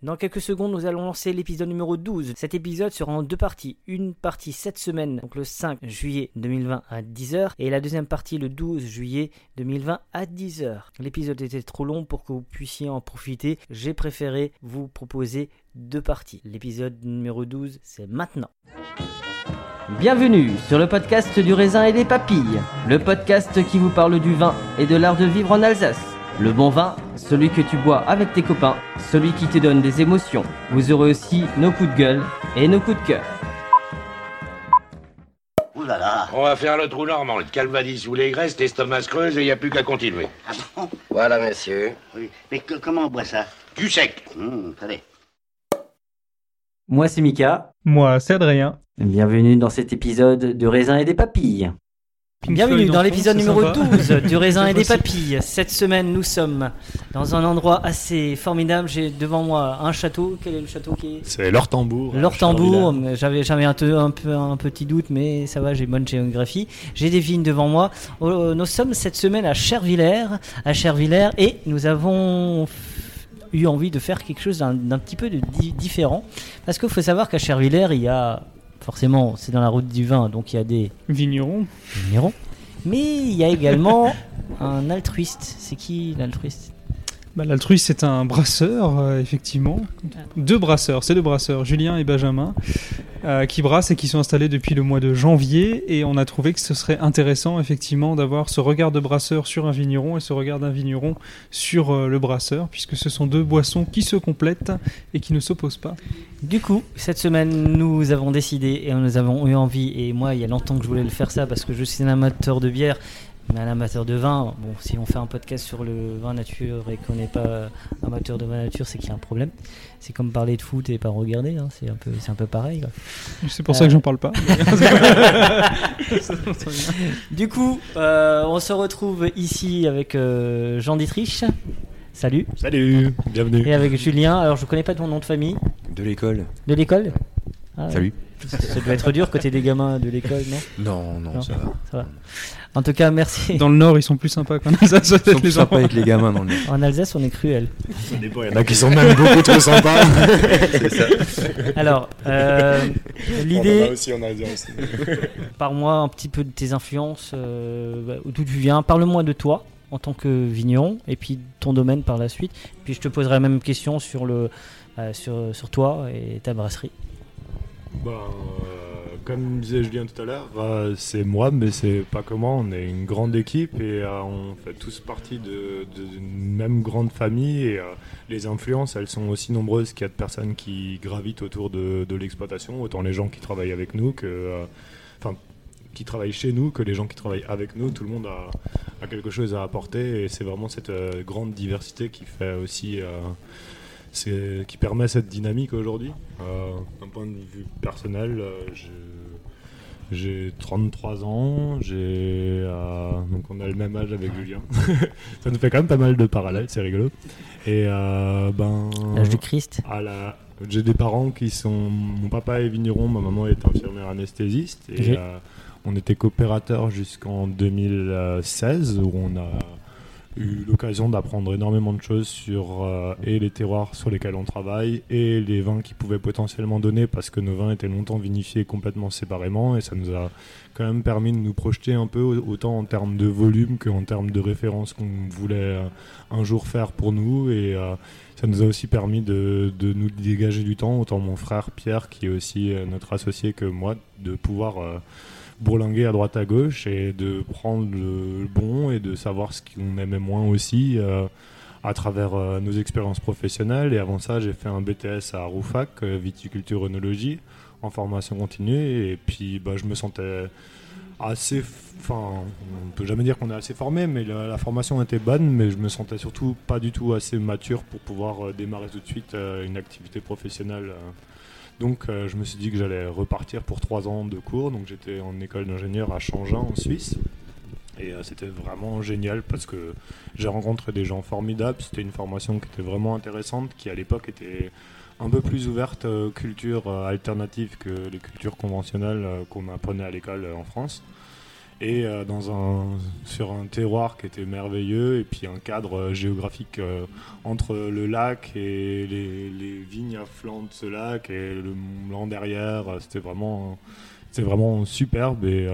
Dans quelques secondes, nous allons lancer l'épisode numéro 12. Cet épisode sera en deux parties. Une partie cette semaine, donc le 5 juillet 2020 à 10h, et la deuxième partie le 12 juillet 2020 à 10h. L'épisode était trop long pour que vous puissiez en profiter. J'ai préféré vous proposer deux parties. L'épisode numéro 12, c'est maintenant. Bienvenue sur le podcast du raisin et des papilles, le podcast qui vous parle du vin et de l'art de vivre en Alsace. Le bon vin, celui que tu bois avec tes copains, celui qui te donne des émotions. Vous aurez aussi nos coups de gueule et nos coups de cœur. Ouh là là On va faire le trou normand, le calvadis sous les graisses, l'estomac se creuse et il n'y a plus qu'à continuer. Ah bon? Voilà, monsieur. Oui. Mais que- comment on boit ça? Du sec Hum, Allez. Moi c'est Mika. Moi, c'est Adrien. Bienvenue dans cet épisode de raisin et des papilles. Pink Bienvenue Floyd dans l'épisode numéro sympa. 12 du raisin et des papilles. Cette semaine, nous sommes dans un endroit assez formidable. J'ai devant moi un château. Quel est le château qui est C'est L'Or Tambour. L'Or Tambour, j'avais un, peu- un peu un petit doute, mais ça va, j'ai bonne géographie. J'ai des vignes devant moi. Oh, nous sommes cette semaine à Chervillers, à Chervillers, et nous avons eu envie de faire quelque chose d'un petit peu de di- différent, parce qu'il faut savoir qu'à Chervillers, il y a forcément, c'est dans la route du vin, donc il y a des Vigneron. vignerons, mais il y a également un altruiste. C'est qui l'altruiste? Bah, L'altruiste, c'est un brasseur, euh, effectivement. Deux brasseurs, c'est deux brasseurs, Julien et Benjamin, euh, qui brassent et qui sont installés depuis le mois de janvier. Et on a trouvé que ce serait intéressant, effectivement, d'avoir ce regard de brasseur sur un vigneron et ce regard d'un vigneron sur euh, le brasseur, puisque ce sont deux boissons qui se complètent et qui ne s'opposent pas. Du coup, cette semaine, nous avons décidé et nous avons eu envie, et moi, il y a longtemps que je voulais le faire ça parce que je suis un amateur de bière, mais un amateur de vin. Bon, si on fait un podcast sur le vin nature et qu'on n'est pas amateur de vin nature, c'est qu'il y a un problème. C'est comme parler de foot et pas regarder, hein, c'est un peu, c'est un peu pareil. C'est pour ça que j'en parle pas. Du coup, euh, on se retrouve ici avec euh, Jean Dietrich. Salut. Salut, bienvenue. Et avec Julien. Alors, je connais pas ton nom de famille. De l'école. De l'école Ah, Salut. Ça, ça doit être dur côté des gamins de l'école, non? Non, non, Non. ça va. Ça va. En tout cas, merci. Dans le Nord, ils sont plus sympas qu'en Alsace, Ils sont plus les sympas avec les gamins dans le nord. En Alsace, on est cruel. Il y en a qui sont même beaucoup trop sympas. Ça. Alors, euh, On en a l'idée, aussi aussi. parle-moi un petit peu de tes influences, euh, bah, d'où tu viens. Parle-moi de toi en tant que vigneron et puis ton domaine par la suite. Puis je te poserai la même question sur, le, euh, sur, sur toi et ta brasserie. Ben, euh, comme disait Julien tout à l'heure, euh, c'est moi, mais c'est pas comment. On est une grande équipe et euh, on fait tous partie de- de- d'une même grande famille. Et euh, les influences, elles sont aussi nombreuses qu'il y a de personnes qui gravitent autour de, l'exploitation, autant les gens qui travaillent avec nous que. Enfin, qui travaillent chez nous que les gens qui travaillent avec nous. Tout le monde a, quelque chose à apporter et c'est vraiment cette grande diversité qui fait aussi. C'est qui permet cette dynamique aujourd'hui. Euh, D'un point de vue personnel, euh, je, J'ai 33 ans, j'ai euh, donc on a le même âge avec Julien. ça nous fait quand même pas mal de parallèles, c'est rigolo. Et euh, ben L'âge du Christ. à la- j'ai des parents qui sont mon papa est vigneron, ma maman est infirmière anesthésiste et euh, on était coopérateurs jusqu'en 2016 où on a eu l'occasion d'apprendre énormément de choses sur euh, et les terroirs sur lesquels on travaille et les vins qui pouvaient potentiellement donner parce que nos vins étaient longtemps vinifiés complètement séparément et ça nous a quand même permis de nous projeter un peu au- autant en termes de volume qu'en termes de références qu'on voulait euh, un jour faire pour nous et euh, ça nous a aussi permis de, de nous dégager du temps, autant mon frère Pierre qui est aussi notre associé que moi, de pouvoir bourlinguer à droite à gauche et de prendre le bon et de savoir ce qu'on aimait moins aussi euh, à travers euh, nos expériences professionnelles. Et avant ça, j'ai fait un BTS à Roufac, euh, viticulture œnologie, en formation continue. Et puis, bah, je me sentais assez. Enfin, on peut jamais dire qu'on est assez formé, mais la, formation était bonne, mais je me sentais surtout pas du tout assez mature pour pouvoir démarrer tout de suite une activité professionnelle. Donc, euh, je me suis dit que j'allais repartir pour trois ans de cours. Donc, j'étais en école d'ingénieur à Changin, en Suisse. Et euh, c'était vraiment génial parce que j'ai rencontré des gens formidables. C'était une formation qui était vraiment intéressante, qui à l'époque était un peu plus ouverte aux cultures euh, alternatives que les cultures conventionnelles qu'on apprenait à l'école en France. Et euh, dans un, sur un terroir qui était merveilleux, et puis un cadre euh, géographique euh, entre le lac et les, vignes à flanc de ce lac et le Mont Blanc derrière. C'était vraiment, vraiment superbe et,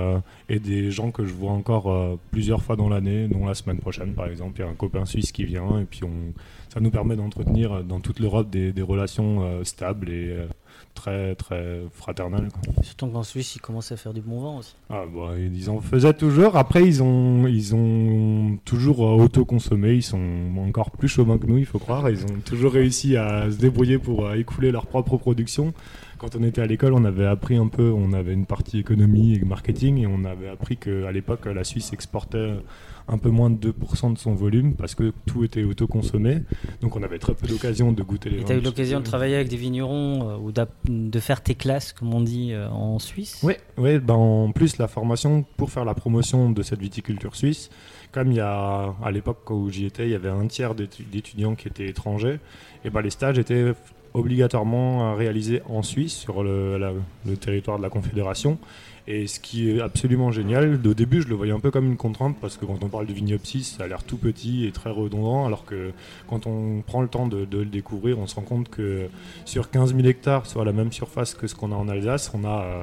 et des gens que je vois encore plusieurs fois dans l'année, dont la semaine prochaine par exemple. Il y a un copain suisse qui vient et puis on, ça nous permet d'entretenir euh, dans toute l'Europe des, des relations euh, stables et euh, très très fraternelles. quoi. Surtout qu'en Suisse, ils commencent à faire du bon vent aussi. Ah bah, ils en faisaient toujours. Après, ils ont, ils ont toujours auto-consommé. Ils sont encore plus chauvins que nous, il faut croire. Ils ont toujours réussi à se débrouiller pour écouler leur propre production. Quand on était à l'école, on avait appris un peu, on avait une partie économie et marketing, et on avait appris qu'à l'époque, la Suisse exportait un peu moins de 2% de son volume parce que tout était auto-consommé. Donc on avait très peu d'occasion de goûter les Et vins. tu as eu l'occasion de travailler avec des vignerons euh, ou de faire tes classes, comme on dit, euh, en Suisse? Oui, ouais, ben en plus la formation pour faire la promotion de cette viticulture suisse, comme il y a à l'époque où j'y étais, il y avait un tiers d'étu- d'étudiants qui étaient étrangers, et ben les stages étaient obligatoirement euh, réalisés en Suisse sur le, la- le territoire de la Confédération. Et ce qui est absolument génial, au début je le voyais un peu comme une contrainte parce que quand on parle de Vignopsis, ça a l'air tout petit et très redondant, alors que quand on prend le temps de, de le découvrir, on se rend compte que sur 15 000 hectares, sur la même surface que ce qu'on a en Alsace, on a, euh,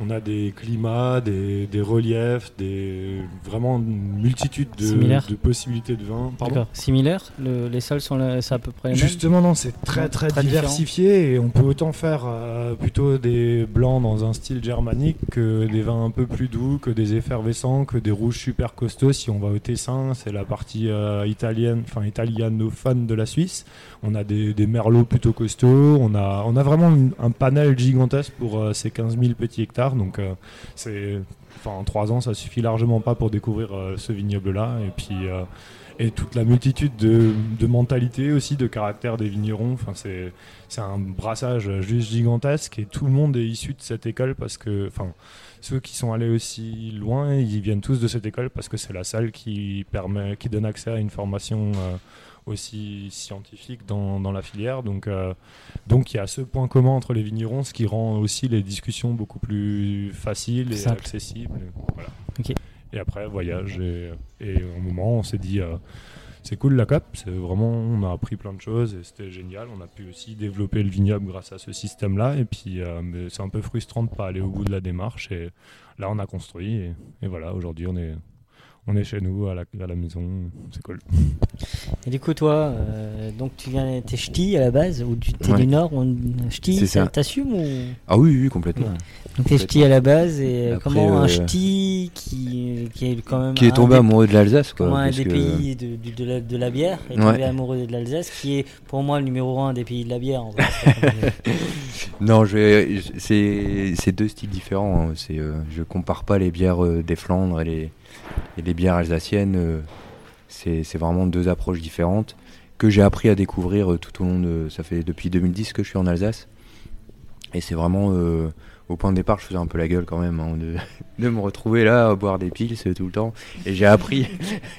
on a des climats, des, des reliefs, des, vraiment une multitude de, possibilités de vin. Pardon? D'accord. Similaire Le- Les sols sont là- c'est à peu près les mêmes? Justement, non, c'est très très, très diversifié et on peut autant faire euh, plutôt des blancs dans un style germanique que des vins un peu plus doux, que des effervescents, que des rouges super costauds. Si on va au Tessin, c'est la partie euh, italienne, enfin italianophone de la Suisse. On a des, des merlots plutôt costauds. On a, on a vraiment une- un panel gigantesque pour euh, ces 15 000 petits hectares. Donc euh, en trois ans, ça suffit largement pas pour découvrir euh, ce vignoble-là. Et puis euh, et toute la multitude de, mentalités aussi, de caractères des vignerons. Enfin, c'est, c'est un brassage juste gigantesque et tout le monde est issu de cette école parce que, enfin, ceux qui sont allés aussi loin, ils viennent tous de cette école parce que c'est la salle qui permet, qui donne accès à une formation aussi scientifique dans, dans la filière. Donc, euh, donc il y a ce point commun entre les vignerons, ce qui rend aussi les discussions beaucoup plus faciles et Simple. accessibles. Voilà. Et après, voyage. Et, et au moment, on s'est dit, euh, c'est cool la COP. C'est vraiment, on a appris plein de choses et c'était génial. On a pu aussi développer le vignoble grâce à ce système-là. Et puis, euh, c'est un peu frustrant de pas aller au bout de la démarche. Et là, on a construit. Et, et voilà, aujourd'hui, on est, on est chez nous, à la, à la maison. C'est cool. Et du coup, toi, euh, donc tu viens, t'es ch'ti à la base, ou tu t'es Ouais. du Nord, ou ch'ti, t'assumes ou? Ah oui, oui, complètement. Donc t'es ch'ti à la base, et Après, comment un euh, ch'ti qui, qui est quand même Qui est tombé amoureux de l'Alsace, quoi. comment un des que- pays de, de la, de la bière est Ouais. tombé amoureux de l'Alsace, qui est pour moi le numéro un des pays de la bière. en vrai. Non, c'est c'est deux styles différents. hein. C'est, euh, je compare pas les bières euh, des Flandres et les, et les bières alsaciennes. euh, c'est vraiment deux approches différentes que j'ai appris à découvrir euh, tout au long de. Ça fait depuis 2010 que je suis en Alsace. Et c'est vraiment. euh, au point de départ, je faisais un peu la gueule quand même hein, de, me retrouver là à boire des piles tout le temps. Et j'ai appris,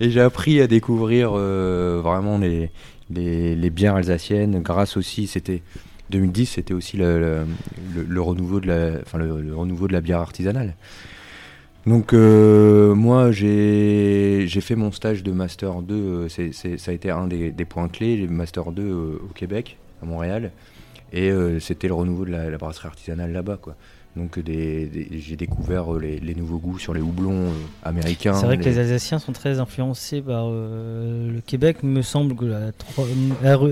et j'ai appris à découvrir vraiment les, bières alsaciennes. Grâce aussi, c'était 2010, c'était aussi le, renouveau de la, enfin le renouveau de la bière artisanale. Donc euh, moi j'ai j'ai fait mon stage de master 2, euh, c'est, c'est- ça a été un des, des points clés, le master 2 euh, au Québec, à Montréal, et euh, c'était le renouveau de la, la brasserie artisanale là-bas quoi. Donc des, des- j'ai découvert euh, les, les nouveaux goûts sur les houblons euh, américains. C'est vrai que les- Alsaciens sont très influencés par euh, le Québec. Me semble que la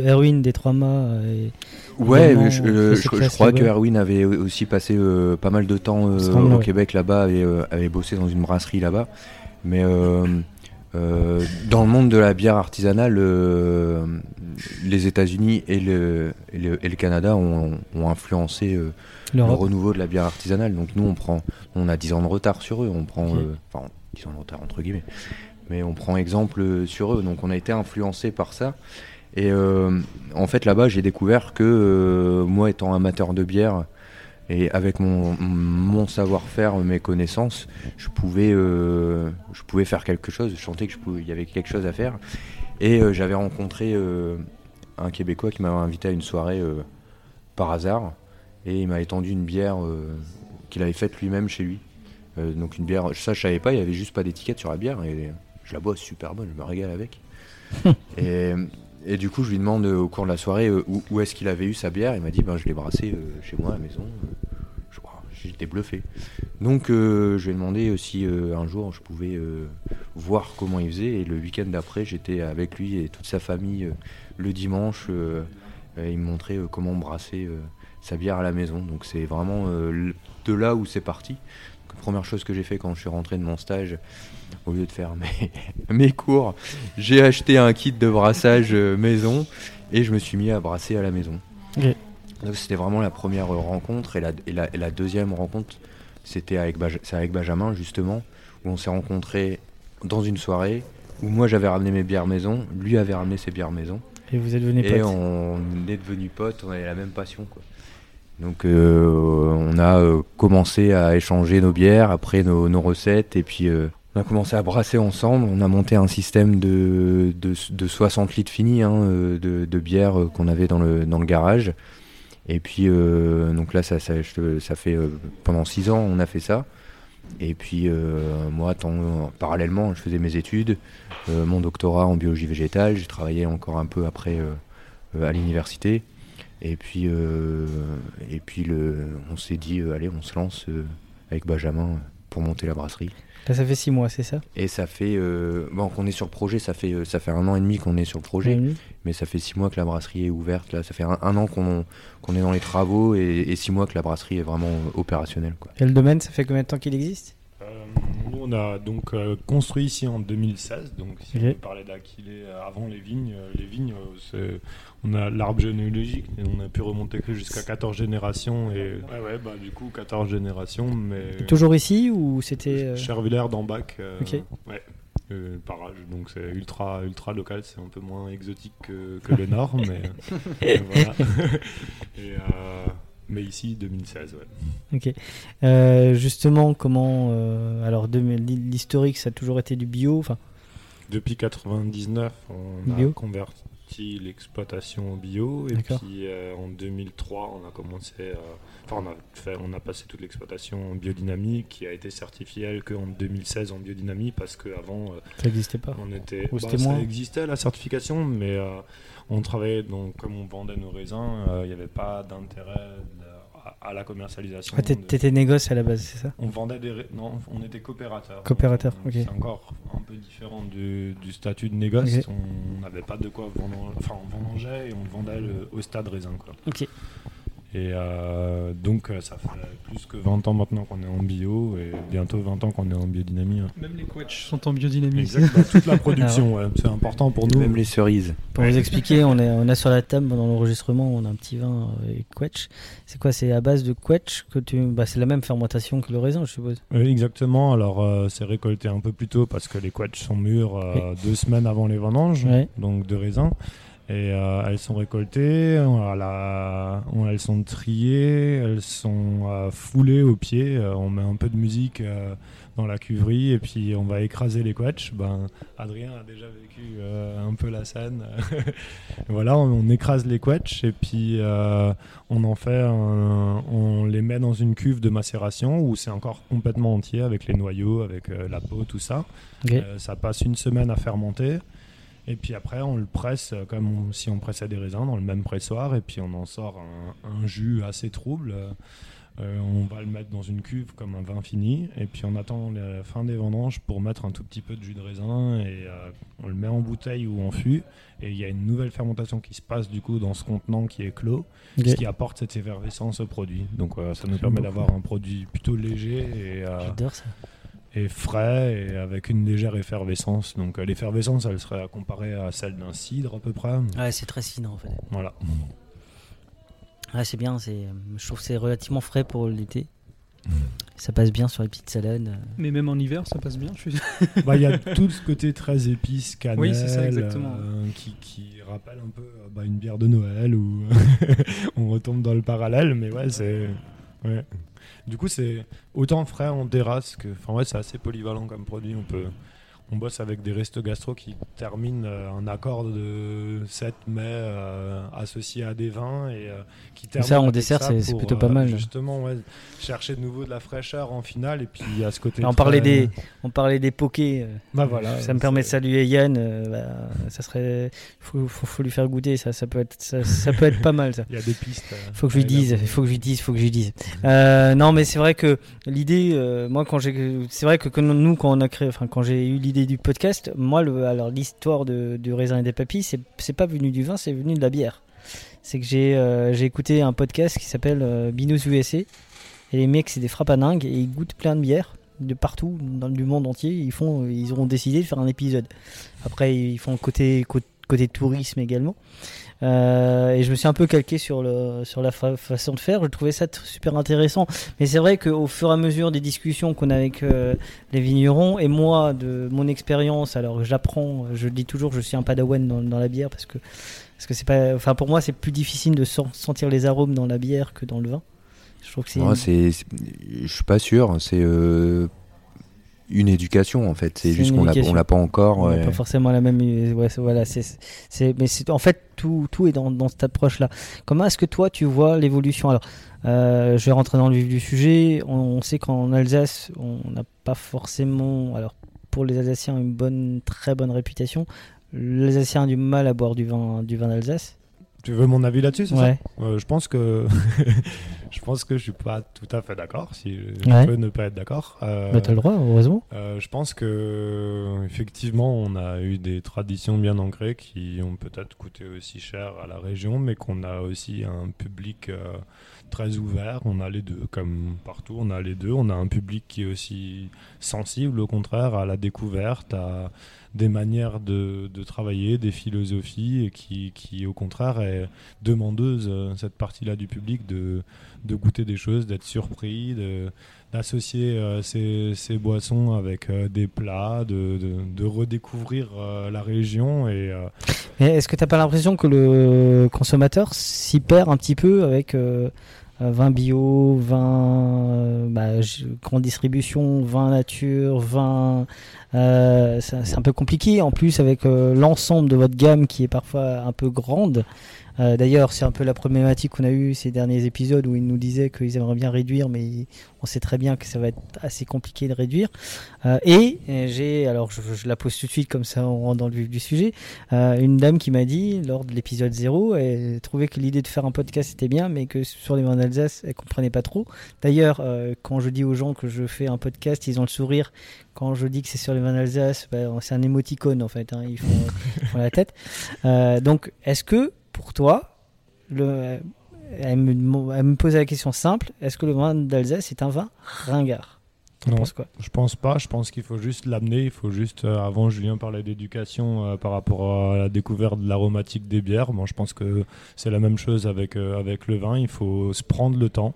Erwin des Trois Mâts est Ouais, je, euh, je- je crois que. Erwin avait aussi passé euh, pas mal de temps euh, semble, au ouais. Québec là-bas, euh, avait bossé dans une brasserie là-bas. Mais dans le monde de la bière artisanale, les États-Unis et le, et le, et le Canada ont, ont influencé le renouveau de la bière artisanale. Donc nous, on prend, on a 10 ans de retard sur eux. On prend, enfin, 10 ans de retard entre guillemets. Mais on prend exemple sur eux. Donc on a été influencé par ça. Et euh, en fait, là-bas, j'ai découvert que euh, moi, étant amateur de bière, et avec mon, mon savoir-faire, mes connaissances, je pouvais, euh, je pouvais faire quelque chose. Je sentais qu'il y avait quelque chose à faire. Et j'avais rencontré un Québécois qui m'avait invité à une soirée par hasard. Et il m'a étendu une bière qu'il avait faite lui-même chez lui. Donc une bière, ça je savais pas, il y avait juste pas d'étiquette sur la bière. Je la bois super bonne, je me régale avec. et, et du coup, je lui demande euh, au cours de la soirée euh, où, où est-ce qu'il avait eu sa bière? Il m'a dit, ben, je l'ai brassée euh, chez moi à la maison. J'étais bluffé. Donc, je lui ai demandé si un jour je pouvais voir comment il faisait. Et le week-end d'après, j'étais avec lui et toute sa famille le dimanche. il me montrait comment brasser sa bière à la maison. Donc, c'est vraiment de là où c'est parti. Première chose que j'ai fait quand je suis rentré de mon stage, au lieu de faire mes, mes cours, j'ai acheté un kit de brassage euh, maison et je me suis mis à brasser à la maison. Ok. Donc c'était vraiment la première rencontre et la, et la, et la deuxième rencontre, c'était avec, avec Benjamin justement, où on s'est rencontrés dans une soirée où moi j'avais ramené mes bières maison, lui avait ramené ses bières maison Et vous êtes devenus et potes. on est devenus potes, on avait la même passion quoi. Donc euh, on a euh, commencé à échanger nos bières, après nos, recettes, et puis euh, on a commencé à brasser ensemble. On a monté un système de, de, de 60 litres finis hein, de, bière qu'on avait dans le, garage. Et puis euh, donc là ça, ça, fait pendant 6 ans on a fait ça. Et puis moi tant- parallèlement je faisais mes études, mon doctorat en biologie végétale, j'ai travaillé encore un peu après à l'université. Et puis, euh, et puis le, on s'est dit, euh, allez, on se lance euh, avec Benjamin pour monter la brasserie. Là, ça fait six mois, c'est ça? Et ça fait, euh, bon, qu'on est sur le projet, ça fait, ça fait un an et demi qu'on est sur le projet, mais ça fait six mois que la brasserie est ouverte. Là, ça fait un, un an qu'on qu'on est dans les travaux et, et six mois que la brasserie est vraiment opérationnelle. Quoi. Et le domaine, ça fait combien de temps qu'il existe? Nous, on a donc euh, construit ici en 2016. Donc, si Ok. on parlait d'Aquilée euh, avant les vignes, euh, les vignes, euh, c'est- on a l'arbre généalogique et on a pu remonter que jusqu'à 14 générations. Et ouais, ouais, bah, du coup, 14 générations, mais. Et Toujours ici ou c'était euh, Chervillers d'Ambac. euh, Ok. Ouais. Euh, parage, donc c'est ultra ultra local, c'est un peu moins exotique que, que le nord, mais mais voilà. Et, euh, mais ici 2016, ouais. Ok. Euh, justement, comment euh, alors l'historique, ça a toujours été du bio. Enfin, Depuis 99, on a Bio. L'exploitation bio et puis euh, en 2003, on a commencé, euh, enfin on a fait, on a passé toute l'exploitation en biodynamie qui a été certifiée elle qu'en 2016 en biodynamie parce qu'avant ça n'existait pas. on était, Ou bah, c'était ça existait la certification, mais euh, on travaillait donc comme on vendait nos raisins, euh, il n'y avait pas d'intérêt de- à, à la commercialisation. Ah, T'étais négoce à la base, c'est ça? On vendait des. Non, on était coopérateur. Coopérateur, ok. C'est encore un peu différent du, du statut de négoce. Ok. On n'avait pas de quoi vendre. Enfin, on vendangeait et on vendait le- au stade raisin. Quoi. Ok. Et euh, donc, euh, ça fait plus que 20 ans maintenant qu'on est en bio et bientôt 20 ans qu'on est en biodynamie. hein. Même les quetchs sont en biodynamie. Exactement, toute la production, ouais, c'est important pour nous. Même les cerises. Pour vous expliquer, on, est, on a sur la table pendant l'enregistrement, on a un petit vin euh, et quetch. C'est quoi? C'est à base de quetch que tu. Bah, c'est la même fermentation que le raisin, je suppose. Oui, exactement. Alors, euh, c'est récolté un peu plus tôt parce que les quetchs sont mûrs euh, deux semaines avant les vendanges, donc de raisin. Et euh, elles sont récoltées, on la- on- elles sont triées, elles sont euh, foulées au pied. euh, on met un peu de musique euh, dans la cuverie et puis on va écraser les quetchs. Ben, Adrien a déjà vécu euh, un peu la scène. voilà, on, on écrase les quetchs et puis euh, on en fait, un- on les met dans une cuve de macération où c'est encore complètement entier avec les noyaux, avec euh, la peau, tout ça. Euh, ça passe une semaine à fermenter. Et puis après, on le presse euh, comme on- si on pressait des raisins dans le même pressoir. Et puis on en sort un, un jus assez trouble. Euh, euh, on va le mettre dans une cuve comme un vin fini. Et puis on attend la fin des vendanges pour mettre un tout petit peu de jus de raisin. Et euh, on le met en bouteille ou en fût. Et il y a une nouvelle fermentation qui se passe du coup dans ce contenant qui est clos. Ce qui apporte cette effervescence au produit. Donc euh, ça nous permet d'avoir un produit plutôt léger et, J'adore ça. Et frais et avec une légère effervescence. Donc euh, l'effervescence, elle serait comparée à celle d'un cidre à peu près. Ouais, c'est très cidre en fait. Voilà. Ouais, c'est bien. C'est, je trouve que c'est relativement frais pour l'été. Mm. Ça passe bien sur les petites salades. euh. Mais même en hiver, ça passe bien. Je suis... Bah, Il y a tout ce côté très épice, cannelle, Oui, c'est ça, exactement. euh, qui, qui rappelle un peu euh, bah, une bière de Noël où on retombe dans le parallèle, mais ouais, c'est. Du coup, c'est autant frais en terrasse que. Enfin, ouais, c'est assez polyvalent comme produit. On peut. On bosse avec des restos gastro qui terminent euh, un accord de 7 mai euh, associé à des vins et euh, qui ça, en dessert, c'est- plutôt pas mal. Justement, ouais, chercher de nouveau de la fraîcheur en finale et puis à ce côté. on, parlait des, on parlait des pokés. Bah voilà. ça me permet de saluer Yann. bah, ça serait. Faut, faut, faut lui faire goûter. Ça, ça, peut être, ça, ça peut être pas mal ça. Il y a des pistes. Faut que je lui dise, faut que je lui dise, faut que je lui dise. Non, mais c'est vrai que l'idée, moi, quand j'ai, c'est vrai que nous, quand on a créé, enfin, quand j'ai eu l'idée du podcast, moi, le, alors l'histoire de, du raisin et des papilles, c'est, pas venu du vin, c'est venu de la bière. C'est que j'ai, euh, écouté un podcast qui s'appelle euh, Binous USA, et les mecs, c'est des frappaningues, et ils goûtent plein de bières de partout dans le monde entier. Ils font, ils auront décidé de faire un épisode. Après, ils font côté, côté tourisme également. Euh, et je me suis un peu calqué sur, le, sur la fa- façon de faire. Je trouvais ça super intéressant. Mais c'est vrai qu'au fur et à mesure des discussions qu'on a avec euh, les vignerons, et moi, de mon expérience, alors j'apprends, je dis toujours, je suis un padawan dans, dans la bière parce que, parce que c'est pas, enfin pour moi, c'est plus difficile de sen- sentir les arômes dans la bière que dans le vin. Je trouve que c'est. C'est- je suis pas sûr. C'est euh, une éducation en fait. C'est juste qu'on l'a, éducation. on l'a pas encore. On ouais. pas forcément la même. Ouais, c'est- voilà, c'est, mais c'est, en fait, tout, tout est dans, dans cette approche-là. Comment est-ce que toi, tu vois l'évolution? Alors, euh, je vais rentrer dans le vif du sujet. On, on sait qu'en Alsace, on n'a pas forcément, alors pour les Alsaciens, une bonne, très bonne réputation. L'Alsacien a du mal à boire du vin, du vin d'Alsace. Tu veux mon avis là-dessus, c'est Ouais. ça Euh, Je pense que je pense que je suis pas tout à fait d'accord. Si je Ouais. peux ne pas être d'accord. Euh, Bah, t'as le droit, heureusement. euh, je pense que effectivement, on a eu des traditions bien ancrées qui ont peut-être coûté aussi cher à la région, mais qu'on a aussi un public euh, très ouvert. On a les deux, comme partout, on a les deux. On a un public qui est aussi sensible, au contraire, à la découverte, à des manières de, de travailler, des philosophies, et qui, qui au contraire est demandeuse, euh, cette partie-là du public, de, de goûter des choses, d'être surpris, d'associer euh, ces, ces boissons avec euh, des plats, de, de, redécouvrir la région. Et, est-ce que t'as pas l'impression que le consommateur s'y perd un petit peu avec vin bio, vin bah, grande distribution, vin nature, vin. Euh, c'est un peu compliqué en plus avec euh, l'ensemble de votre gamme qui est parfois un peu grande. Euh, D'ailleurs, c'est un peu la problématique qu'on a eue ces derniers épisodes où ils nous disaient qu'ils aimeraient bien réduire, mais on sait très bien que ça va être assez compliqué de réduire. Et j'ai, alors je, la pose tout de suite comme ça on rentre dans le vif du sujet, une dame qui m'a dit lors de l'épisode 0, elle trouvait que l'idée de faire un podcast était bien, mais que sur les vins d'Alsace, elle comprenait pas trop. D'ailleurs, quand je dis aux gens que je fais un podcast, ils ont le sourire. Quand je dis que c'est sur les vins d'Alsace, bah, c'est un émoticône en fait. hein, ils, font, ils font la tête. Euh, donc, est-ce que pour toi, le, elle, me, elle me posait la question simple est-ce que le vin d'Alsace est un vin ringard? Non. penses quoi? je pense pas, je pense qu'il faut juste l'amener. Il faut juste, euh, avant Julien parlait d'éducation euh, par rapport à la découverte de l'aromatique des bières. Moi, je pense que c'est la même chose avec, euh, avec le vin. Il faut se prendre le temps.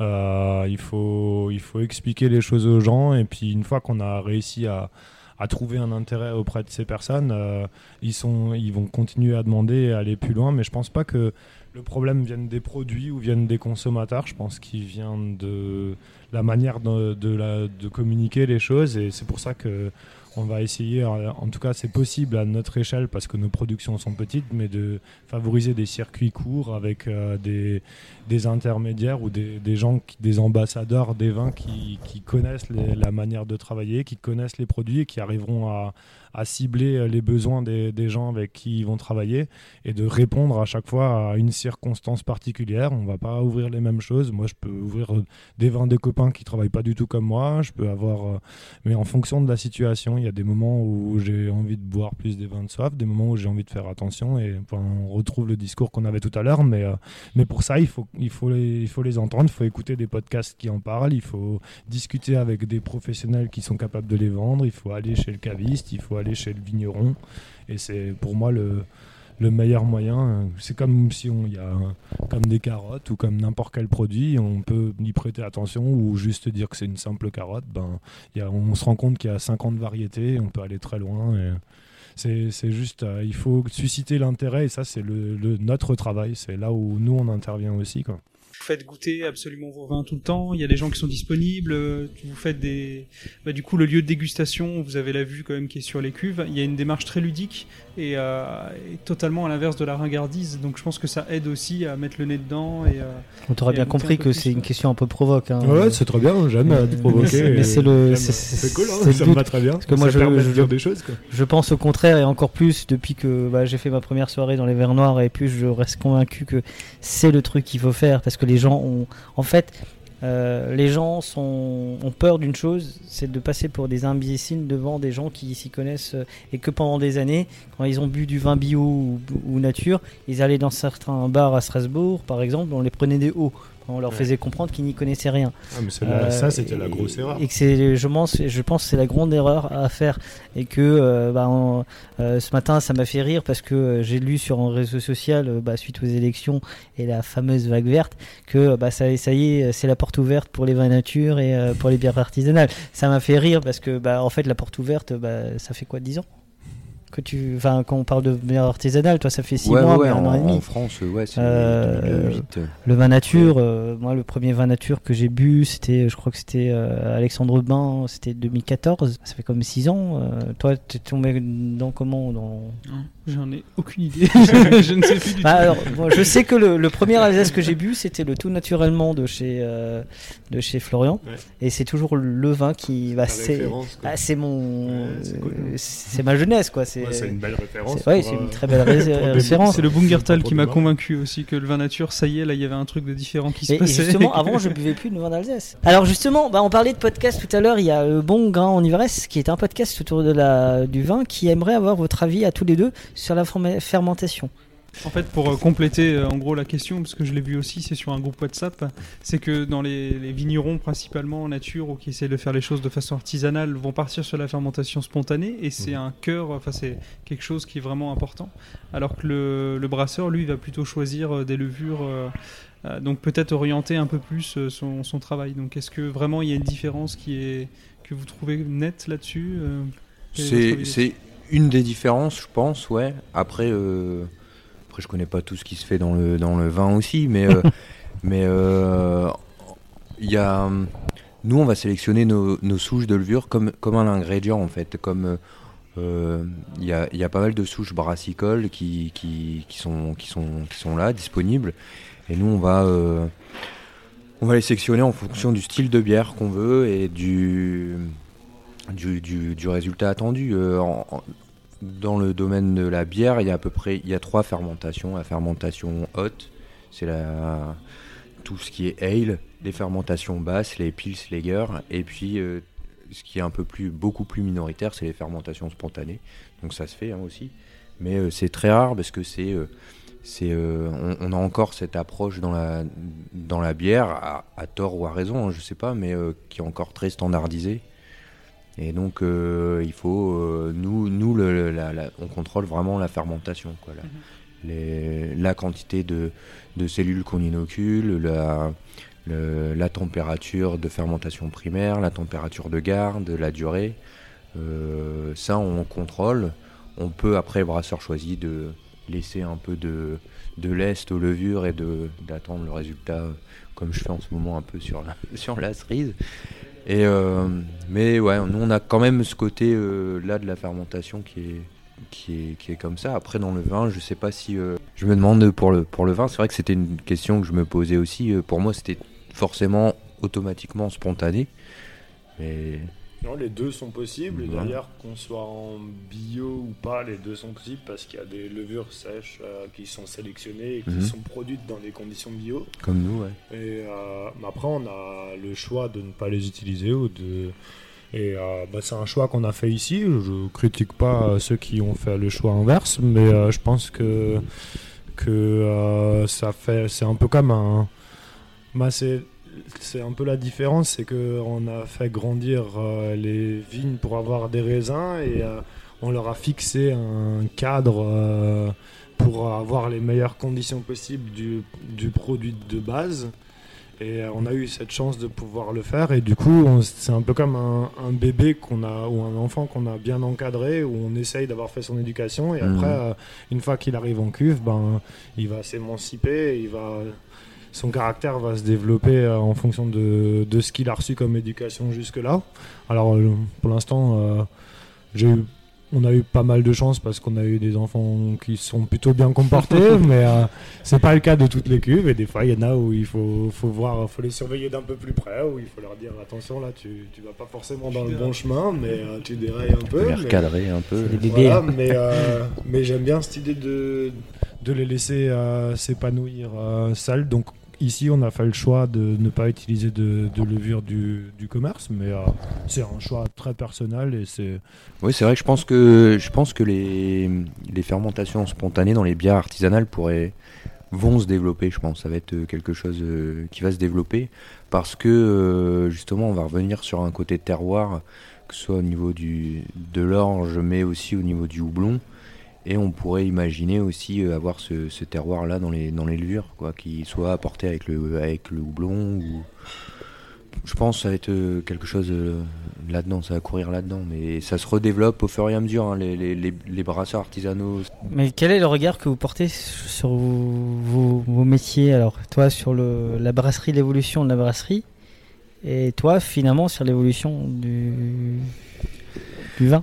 Euh, il, faut, il faut expliquer les choses aux gens. Et puis, une fois qu'on a réussi à, à trouver un intérêt auprès de ces personnes, euh, ils, sont, ils vont continuer à demander et à aller plus loin. Mais je pense pas que le problème vienne des produits ou vienne des consommateurs. Je pense qu'il vient de la manière de, de, communiquer les choses. Et c'est pour ça que on va essayer, en tout cas c'est possible à notre échelle parce que nos productions sont petites, mais de favoriser des circuits courts avec euh, des, intermédiaires ou des, gens, des ambassadeurs des vins qui, qui connaissent la manière de travailler, qui connaissent les produits et qui arriveront à, à cibler euh, les besoins des, gens avec qui ils vont travailler et de répondre à chaque fois à une circonstance particulière. On va pas ouvrir les mêmes choses. Moi, je peux ouvrir euh, des vins des copains qui travaillent pas du tout comme moi. Je peux avoir, euh, mais en fonction de la situation, il y a des moments où j'ai envie de boire plus des vins de soif, des moments où j'ai envie de faire attention et on retrouve le discours qu'on avait tout à l'heure. Mais, mais pour ça, il faut, il, faut les, il faut les entendre, il faut écouter des podcasts qui en parlent, il faut discuter avec des professionnels qui sont capables de les vendre, il faut aller chez le caviste, il faut chez le vigneron. Et c'est pour moi le, le meilleur moyen. C'est comme si on y a comme des carottes ou comme n'importe quel produit, on peut y prêter attention ou juste dire que c'est une simple carotte. Ben, y a, on se rend compte qu'il y a 50 variétés, on peut aller très loin. C'est juste, euh, il faut susciter l'intérêt et ça c'est le, notre travail. C'est là où nous on intervient aussi. Quoi vous faites goûter absolument vos vins tout le temps. Il y a des gens qui sont disponibles. Vous faites des, bah, du coup, le lieu de dégustation. Vous avez la vue quand même qui est sur les cuves. Il y a une démarche très ludique et, euh, totalement à l'inverse de la ringardise. Donc, je pense que ça aide aussi à mettre le nez dedans. Et, euh, On t'aura bien compris que c'est une question un peu provoque. Hein. Ouais, c'est très bien. J'aime te provoquer. Mais c'est le, c'est cool. Hein, ça me va très bien. Parce que moi, je, je, dire des choses. Quoi. Je pense au contraire et encore plus depuis que bah, j'ai fait ma première soirée dans les verres noirs et puis je reste convaincu que c'est le truc qu'il faut faire parce que les gens ont, en fait, euh, les gens ont peur d'une chose, c'est de passer pour des imbéciles devant des gens qui s'y connaissent euh, et que pendant des années, quand ils ont bu du vin bio ou, ou nature, ils allaient dans certains bars à Strasbourg, par exemple, on les prenait des hauts. On leur faisait comprendre qu'ils n'y connaissaient rien. Ah, mais euh, ça, c'était la grosse erreur. Et que c'est, je pense, je pense, c'est la grande erreur à faire. Et que euh, bah, euh, ce matin, ça m'a fait rire parce que j'ai lu sur un réseau social, bah, suite aux élections et la fameuse vague verte, que bah, ça, ça y est, c'est la porte ouverte pour les vins nature et pour les bières artisanales. Ça m'a fait rire parce que, bah, en fait, la porte ouverte, bah, ça fait quoi, 10 ans? Que tu, enfin, quand on parle de bière artisanale, toi, ça fait 6 mois, ouais, un en, an et demi. En France, ouais, c'est euh, le vin nature. Euh, moi, le premier vin nature que j'ai bu, c'était, je crois que c'était euh, Alexandre Bain, c'était 2014. Ça fait comme 6 ans. Euh, toi, tu es tombé dans comment dans... J'en ai aucune idée. je ne sais plus du bah, tout. Alors, bon, je sais que le, le premier Alsace que j'ai bu, c'était le tout naturellement de chez euh, de chez Florian, Ouais. et c'est toujours le vin qui va. Ta c'est référence, quoi. ah, c'est mon, Ouais, c'est cool. euh, c'est ma jeunesse quoi. C'est Ouais, c'est une belle référence. c'est- ouais, une euh, très belle référence. C'est le Bungertal qui m'a convaincu aussi que le vin nature, ça y est, là, il y avait un truc de différent qui se Et, passait. justement, avant, je buvais plus de vin d'Alsace. Alors justement, bah, on parlait de podcast tout à l'heure. Il y a le Bon Grain en Ivresse, qui est un podcast autour de la du vin, qui aimerait avoir votre avis à tous les deux sur la fermentation. En fait, pour euh, compléter euh, en gros la question, parce que je l'ai vu aussi, c'est sur un groupe WhatsApp, c'est que dans les, les vignerons principalement en nature ou qui essaient de faire les choses de façon artisanale vont partir sur la fermentation spontanée et c'est un cœur, enfin c'est quelque chose qui est vraiment important. Alors que le, le brasseur, lui, va plutôt choisir euh, des levures, euh, euh, donc peut-être orienter un peu plus son, son travail. Donc est-ce que vraiment il y a une différence qui est que vous trouvez nette là-dessus C'est une des différences, je pense, ouais. Après, après je connais pas tout ce qui se fait dans le, dans le vin aussi, mais euh, mais euh, il y a, nous, on va sélectionner nos, nos souches de levure comme, comme un ingrédient, en fait. Comme euh, il y, a, y a pas mal de souches brassicoles qui, qui, qui, sont, qui, sont, qui sont là, disponibles. Et nous, on va, euh, on va les sélectionner en fonction du style de bière qu'on veut et du, du, du, du résultat attendu. Euh, en- en- dans le domaine de la bière, il y a à peu près il y a trois fermentations. La fermentation haute, c'est tout ce qui est ale, les fermentations basses, les pils, lager, et puis euh, ce qui est un peu plus beaucoup plus minoritaire, c'est les fermentations spontanées. Donc ça se fait hein, aussi, mais euh, c'est très rare parce que c'est euh, c'est on, a encore cette approche dans la dans la bière à, tort ou à raison, hein, je sais pas, mais qui est encore très standardisée. Et donc, euh, il faut, euh, nous, nous le- la- la- on contrôle vraiment la fermentation, quoi, la, les- la quantité de, de cellules qu'on inocule, la, le- la température de fermentation primaire, la température de garde, la durée. Euh, ça, on contrôle. On peut, après, brasseur choisit de laisser un peu de, de lest aux levures et d'attendre le résultat, comme je fais en ce moment un peu sur la, sur la cerise. Et, euh, mais ouais, nous, on a quand même ce côté euh, là de la fermentation qui est, qui, est, qui est comme ça. Après, dans le vin, je sais pas si. euh, je me demande pour le, pour le vin, c'est vrai que c'était une question que je me posais aussi. Euh, Pour moi, c'était forcément automatiquement spontané. Mais Non, les deux sont possibles. Et Voilà. d'ailleurs, qu'on soit en bio ou pas, les deux sont possibles parce qu'il y a des levures sèches euh, qui sont sélectionnées et qui Mhm. sont produites dans des conditions bio. comme nous, ouais. Et euh, mais après, on a le choix de ne pas les utiliser ou de. Et euh, bah, c'est un choix qu'on a fait ici. Je critique pas ceux qui ont fait le choix inverse, mais je pense que que ça fait. C'est un peu comme un. Bah, c'est c'est un peu la différence, c'est que on a fait grandir euh, les vignes pour avoir des raisins et euh, on leur a fixé un cadre euh, pour avoir les meilleures conditions possibles du, du produit de base. Et on a eu cette chance de pouvoir le faire. Et du coup, c'est un peu comme un, un bébé qu'on a ou un enfant qu'on a bien encadré, où on essaye d'avoir fait son éducation. Et Mhm. après, une fois qu'il arrive en cuve, ben, il va s'émanciper, il va, son caractère va se développer euh, en fonction de, de ce qu'il a reçu comme éducation jusque-là. Alors, euh, pour l'instant, euh, j'ai eu on a eu pas mal de chance parce qu'on a eu des enfants qui sont plutôt bien comportés, mais euh, c'est pas le cas de toutes les cuves. Et des fois, il y en a où il faut, faut voir, faut les surveiller d'un peu plus près, où il faut leur dire attention, là, tu, tu vas pas forcément dans le bon chemin, mais euh, tu dérailles un peu. les mais- recadrer un peu. Des bébés. voilà, mais, euh, mais j'aime bien cette idée de, de les laisser euh, s'épanouir euh, seuls. Donc ici, on a fait le choix de ne pas utiliser de, levure du, commerce, mais euh, c'est un choix très personnel et c'est Oui, c'est vrai je pense que, je pense que les, les fermentations spontanées dans les bières artisanales pourraient, vont se développer, je pense. Ça va être euh, quelque chose euh, qui va se développer parce que justement, on va revenir sur un côté terroir, que ce soit au niveau du, de l'orge, mais aussi au niveau du houblon. Et on pourrait imaginer aussi euh, avoir ce, terroir-là dans les, dans les levures, quoi, qui soit apporté avec le, avec le houblon. Ou... Je pense que ça va être euh, quelque chose euh, là-dedans, ça va courir là-dedans. Mais ça se redéveloppe au fur et à mesure, hein, les, les, les, brasseurs artisanaux. Mais quel est le regard que vous portez sur vos, vos- métiers Alors, toi, sur le, la brasserie, l'évolution de la brasserie, et toi, finalement, sur l'évolution du vin?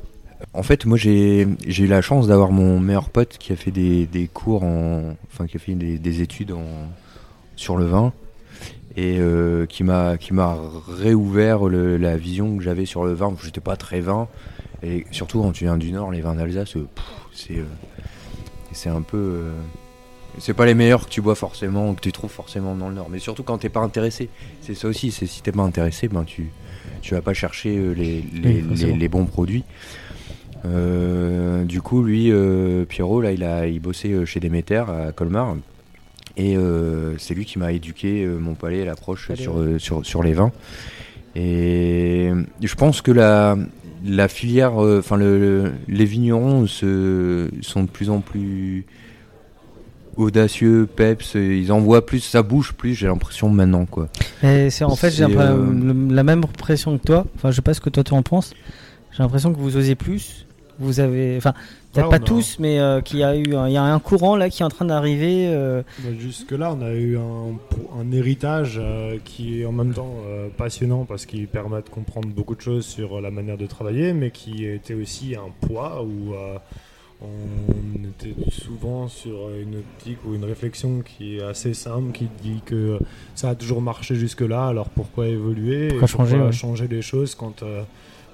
En fait, moi j'ai j'ai eu la chance d'avoir mon meilleur pote qui a fait des, des cours en. Enfin, qui a fait des, des études en, sur le vin et euh, qui m'a qui m'a réouvert le- la vision que j'avais sur le vin. J'étais pas très vin et surtout quand tu viens du Nord, les vins d'Alsace, euh, c'est euh, c'est un peu. euh, c'est pas les meilleurs que tu bois forcément, que tu trouves forcément dans le Nord. Mais surtout quand t'es pas intéressé. C'est ça aussi, c'est si t'es pas intéressé, ben tu, tu vas pas chercher les, les, Oui, forcément. les- les bons produits. Euh, du coup, lui, euh, Pierrot, là, il a il bossait euh, chez Demeter à Colmar. Et c'est lui qui m'a éduqué mon palais et l'approche sur, sur, sur les vins. Et je pense que la, la filière, enfin le, le- les vignerons se, sont de plus en plus audacieux, peps, ils en voient plus, ça bouge plus, j'ai l'impression maintenant quoi. C'est en fait, j'ai euh, la même impression que toi. Enfin, je sais pas ce que toi tu en penses. J'ai l'impression que vous osez plus. Vous avez, enfin, peut-être pas on a- tous, mais euh, qu'il y a eu, un- il y a un courant là qui est en train d'arriver. euh, Bah, Jusque-là, on a eu un, un héritage euh, qui est en même temps euh, passionnant parce qu'il permet de comprendre beaucoup de choses sur la manière de travailler, mais qui était aussi un poids où on était souvent sur une optique ou une réflexion qui est assez simple, qui dit que ça a toujours marché jusque-là, alors pourquoi évoluer? Pourquoi et changer, ouais. changer les choses quand... euh,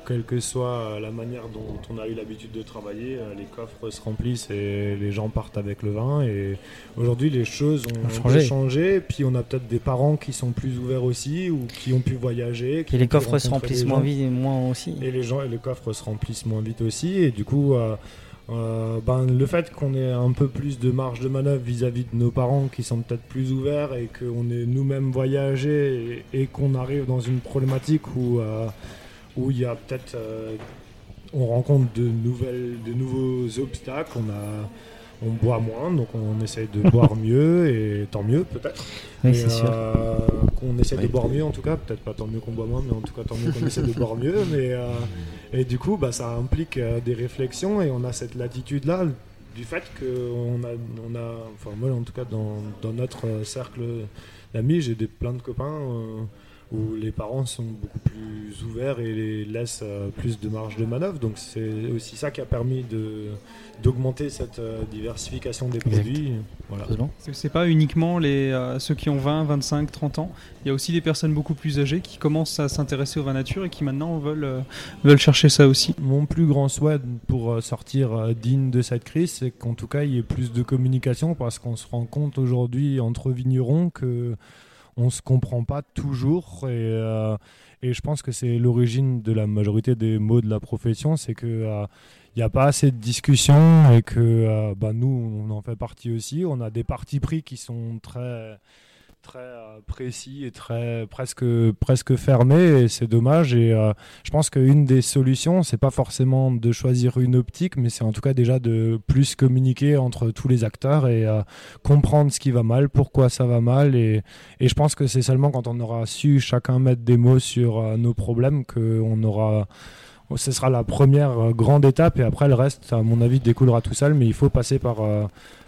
quelle que soit euh, la manière dont on a eu l'habitude de travailler, euh, les coffres se remplissent et les gens partent avec le vin. Et aujourd'hui, les choses ont, changé. changé. Puis on a peut-être des parents qui sont plus ouverts aussi ou qui ont pu voyager. qui et les coffres se remplissent moins vite, moins aussi. Et les gens et les coffres se remplissent moins vite aussi. Et du coup, euh, euh, ben, le fait qu'on ait un peu plus de marge de manœuvre vis-à-vis de nos parents qui sont peut-être plus ouverts et qu'on ait nous-mêmes voyagé et, et qu'on arrive dans une problématique où euh, où il y a peut-être euh, on rencontre de nouvelles de nouveaux obstacles. On a on boit moins, donc on essaye de boire mieux et tant mieux peut-être. Oui, Et, c'est sûr. euh, qu'on essaie de Oui. boire mieux en tout cas, peut-être pas tant mieux qu'on boit moins, mais en tout cas tant mieux qu'on essaie de boire mieux. Mais, euh, et du coup, bah, ça implique euh, des réflexions et on a cette latitude-là du fait qu'on a, on a, enfin moi en tout cas dans, dans notre cercle d'amis, j'ai des, plein de copains euh, où les parents sont beaucoup plus ouverts et les laissent euh, plus de marge de manœuvre. Donc c'est aussi ça qui a permis de d'augmenter cette euh, diversification des produits. Voilà. C'est- pas uniquement les, euh, ceux qui ont 20, 25, 30 ans. Il y a aussi des personnes beaucoup plus âgées qui commencent à s'intéresser au vin nature et qui maintenant veulent, euh, veulent chercher ça aussi. Mon plus grand souhait pour sortir euh, digne de cette crise, c'est qu'en tout cas, il y ait plus de communication parce qu'on se rend compte aujourd'hui entre vignerons que on se comprend pas toujours et, euh, et je pense que c'est l'origine de la majorité des mots de la profession, c'est que euh, il n'y a pas assez de discussion et que euh, bah, nous, on en fait partie aussi. On a des partis pris qui sont très très euh, précis et très presque presque fermés et c'est dommage et euh, je pense qu'une des solutions c'est pas forcément de choisir une optique mais c'est en tout cas déjà de plus communiquer entre tous les acteurs et euh, comprendre ce qui va mal pourquoi ça va mal et, et je pense que c'est seulement quand on aura su chacun mettre des mots sur nos problèmes qu'on aura ce sera la première euh, grande étape et après le reste à mon avis découlera tout seul mais il faut passer par euh,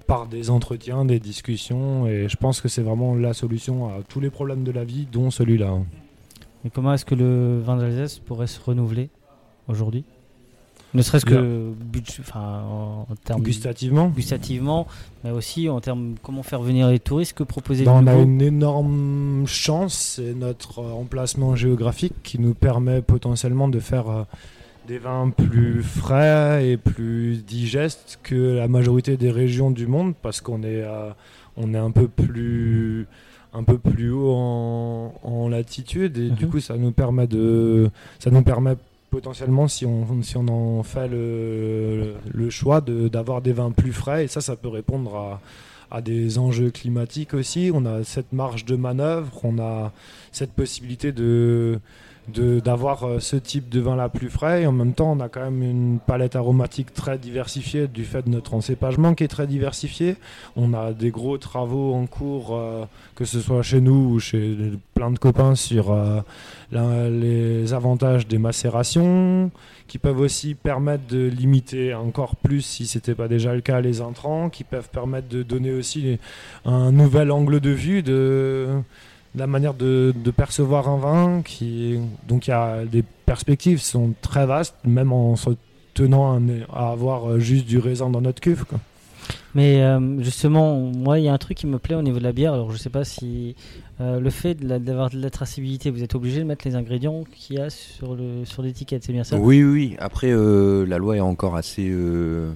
par des entretiens, des discussions, et je pense que c'est vraiment la solution à tous les problèmes de la vie, dont celui-là. Et comment est-ce que le vin d'Alsace pourrait se renouveler aujourd'hui? Ne serait-ce que enfin, en, en termes Gustativement, gustativement, mais aussi en termes comment faire venir les touristes, que proposer Ben, on a une énorme chance, c'est notre euh, emplacement géographique qui nous permet potentiellement de faire euh, des vins plus frais et plus digestes que la majorité des régions du monde, parce qu'on est, euh, on est un peu plus un peu plus haut en, en latitude et du Mhm. coup ça nous permet de ça nous permet potentiellement si on, si on en fait le, le choix de- d'avoir des vins plus frais. Et ça ça peut répondre à, des enjeux climatiques aussi. On a cette marge de manœuvre on a cette possibilité de- d'avoir euh, ce type de vin là plus frais. Et en même temps on a quand même une palette aromatique très diversifiée du fait de notre encépagement qui est très diversifié. On a des gros travaux en cours euh, que ce soit chez nous ou chez plein de copains sur euh, les avantages des macérations qui peuvent aussi permettre de limiter encore plus si c'était pas déjà le cas les intrants qui peuvent permettre de donner aussi un nouvel angle de vue de la manière de, de percevoir un vin qui donc il y a des perspectives sont très vastes même en se tenant à, à avoir juste du raisin dans notre cuve quoi. Mais euh, justement, moi, il y a un truc qui me plaît au niveau de la bière. Alors, je sais pas si euh, le fait de d'avoir de la traçabilité, vous êtes obligé de mettre les ingrédients qu'il y a sur le sur l'étiquette, c'est bien ça? Oui, oui, oui. Après, euh, la loi est encore assez, euh,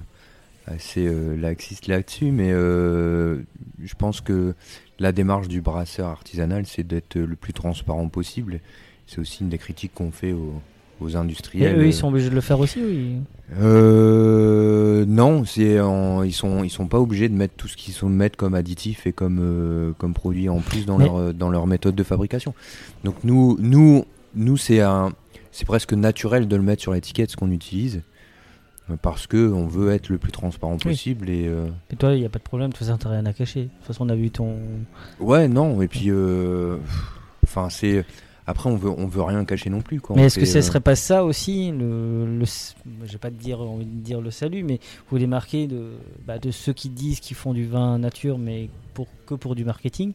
assez euh, laxiste là-dessus, mais euh, je pense que la démarche du brasseur artisanal, c'est d'être le plus transparent possible. C'est aussi une des critiques qu'on fait aux, aux Et industriels. eux, ils sont obligés de le faire aussi, oui. Euh, non, c'est en- ils sont ils sont pas obligés de mettre tout ce qu'ils sont mettre comme additif et comme euh, comme produit en plus dans Mais- leur dans leur méthode de fabrication. Donc nous nous nous c'est un c'est presque naturel de le mettre sur l'étiquette ce qu'on utilise parce que on veut être le plus transparent Oui. possible et euh, Et toi, il n'y a pas de problème, de toute façon, t'as rien à cacher. De toute façon, on a vu ton. ouais non et puis euh, enfin c'est après on veut on veut rien cacher non plus quoi. Mais est-ce que ce euh, serait pas ça aussi, le, le vais pas te dire, envie de dire le salut, mais vous les marquez de, bah, de ceux qui disent qu'ils font du vin nature, mais pour, que pour du marketing,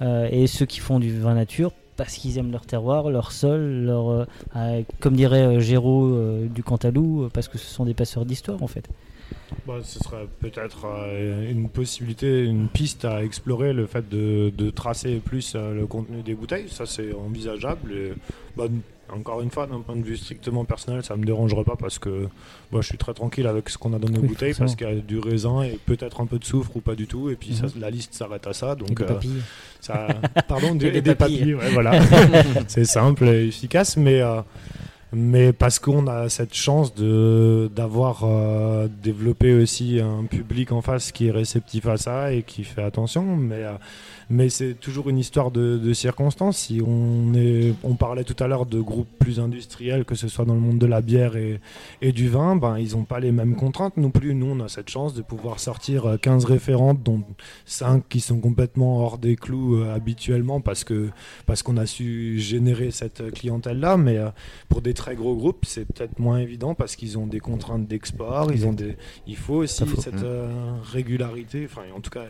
euh, et ceux qui font du vin nature parce qu'ils aiment leur terroir, leur sol, leur, euh, euh, comme dirait euh, Géraud du Cantalou, parce que ce sont des passeurs d'histoire en fait. Bah, ce serait peut-être une possibilité, une piste à explorer, le fait de, tracer plus le contenu des bouteilles. Ça, c'est envisageable. Encore une fois, d'un point de vue strictement personnel, ça me dérangerait pas parce que bah, je suis très tranquille avec ce qu'on a dans nos Oui, bouteilles forcément. parce qu'il y a du raisin et peut-être un peu de soufre ou pas du tout. Et puis ça, Mhm. la liste s'arrête à ça. Et Donc, des euh, papilles. ça, pardon, Et des, des des papilles. papilles, ouais, voilà. c'est simple et efficace, mais, euh, mais parce qu'on a cette chance de d'avoir euh, développé aussi un public en face qui est réceptif à ça et qui fait attention. Mais euh, mais c'est toujours une histoire de, circonstances. Si on est, on parlait tout à l'heure de groupes plus industriels, que ce soit dans le monde de la bière et, et du vin, ben ils n'ont pas les mêmes contraintes non plus. Nous, on a cette chance de pouvoir sortir 15 référentes, dont 5 qui sont complètement hors des clous euh, habituellement parce parce qu'on a su générer cette clientèle là. Mais euh, pour très gros groupes, c'est peut-être moins évident parce qu'ils ont des contraintes d'export. Ils ont des, il faut aussi faut. cette euh, régularité. Enfin, en tout cas,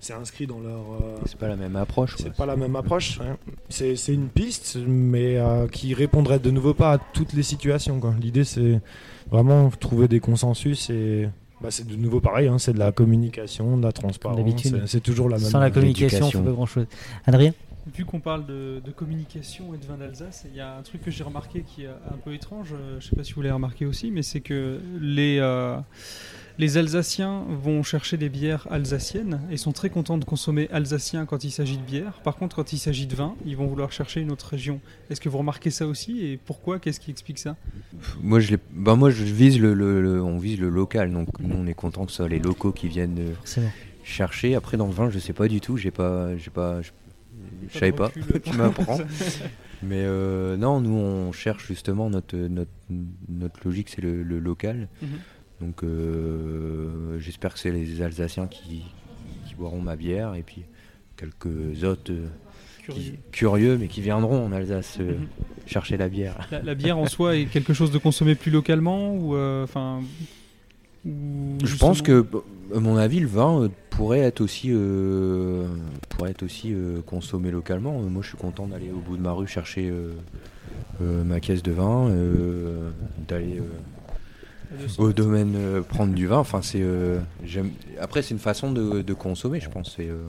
c'est inscrit dans leur euh, C'est pas la même approche. c'est pas la même approche. ouais. C'est une piste, mais euh, qui répondrait de nouveau pas à toutes les situations. L'idée, c'est vraiment trouver des consensus et. bah, c'est de nouveau pareil, hein, c'est de la communication, de la transparence. c'est- toujours la même. Sans la communication, on fait l'éducation. pas grand chose. Adrien? Vu qu'on parle de, de communication et de vin d'Alsace, il y a un truc que j'ai remarqué qui est un peu étrange, euh, je sais pas si vous l'avez remarqué aussi, mais c'est que les, euh, les Alsaciens vont chercher des bières alsaciennes et sont très contents de consommer alsacien quand il s'agit de bière. Par contre, quand il s'agit de vin, ils vont vouloir chercher une autre région. Est-ce que vous remarquez ça aussi et pourquoi? Qu'est-ce qui explique ça? Moi, je bah, moi, je vise le, le- le- on vise le local, donc nous, on est content que ce soit les locaux qui viennent euh, chercher. Après, dans le vin, je sais pas du tout. J'ai pas, j'ai pas, je, savais pas. tu m'apprends. Mais euh, non, nous, on cherche justement notre notre, notre logique, c'est le, le local. Mhm. Donc, euh, j'espère que c'est les Alsaciens qui, qui boiront ma bière et puis quelques autres euh, qui- Curieux. mais qui viendront en Alsace Mhm. chercher la bière. La, la bière en soi est quelque chose de consommé plus localement ou euh, enfin ou Je pense que, à mon avis, le vin euh, pourrait être aussi, euh, pourrait être aussi euh, consommé localement. Moi, je suis content d'aller au bout de ma rue chercher euh, euh, ma caisse de vin, euh, d'aller euh, à 200 au domaine euh, prendre du vin. Enfin, c'est, euh, Après, c'est une façon de, de consommer, je pense. Euh,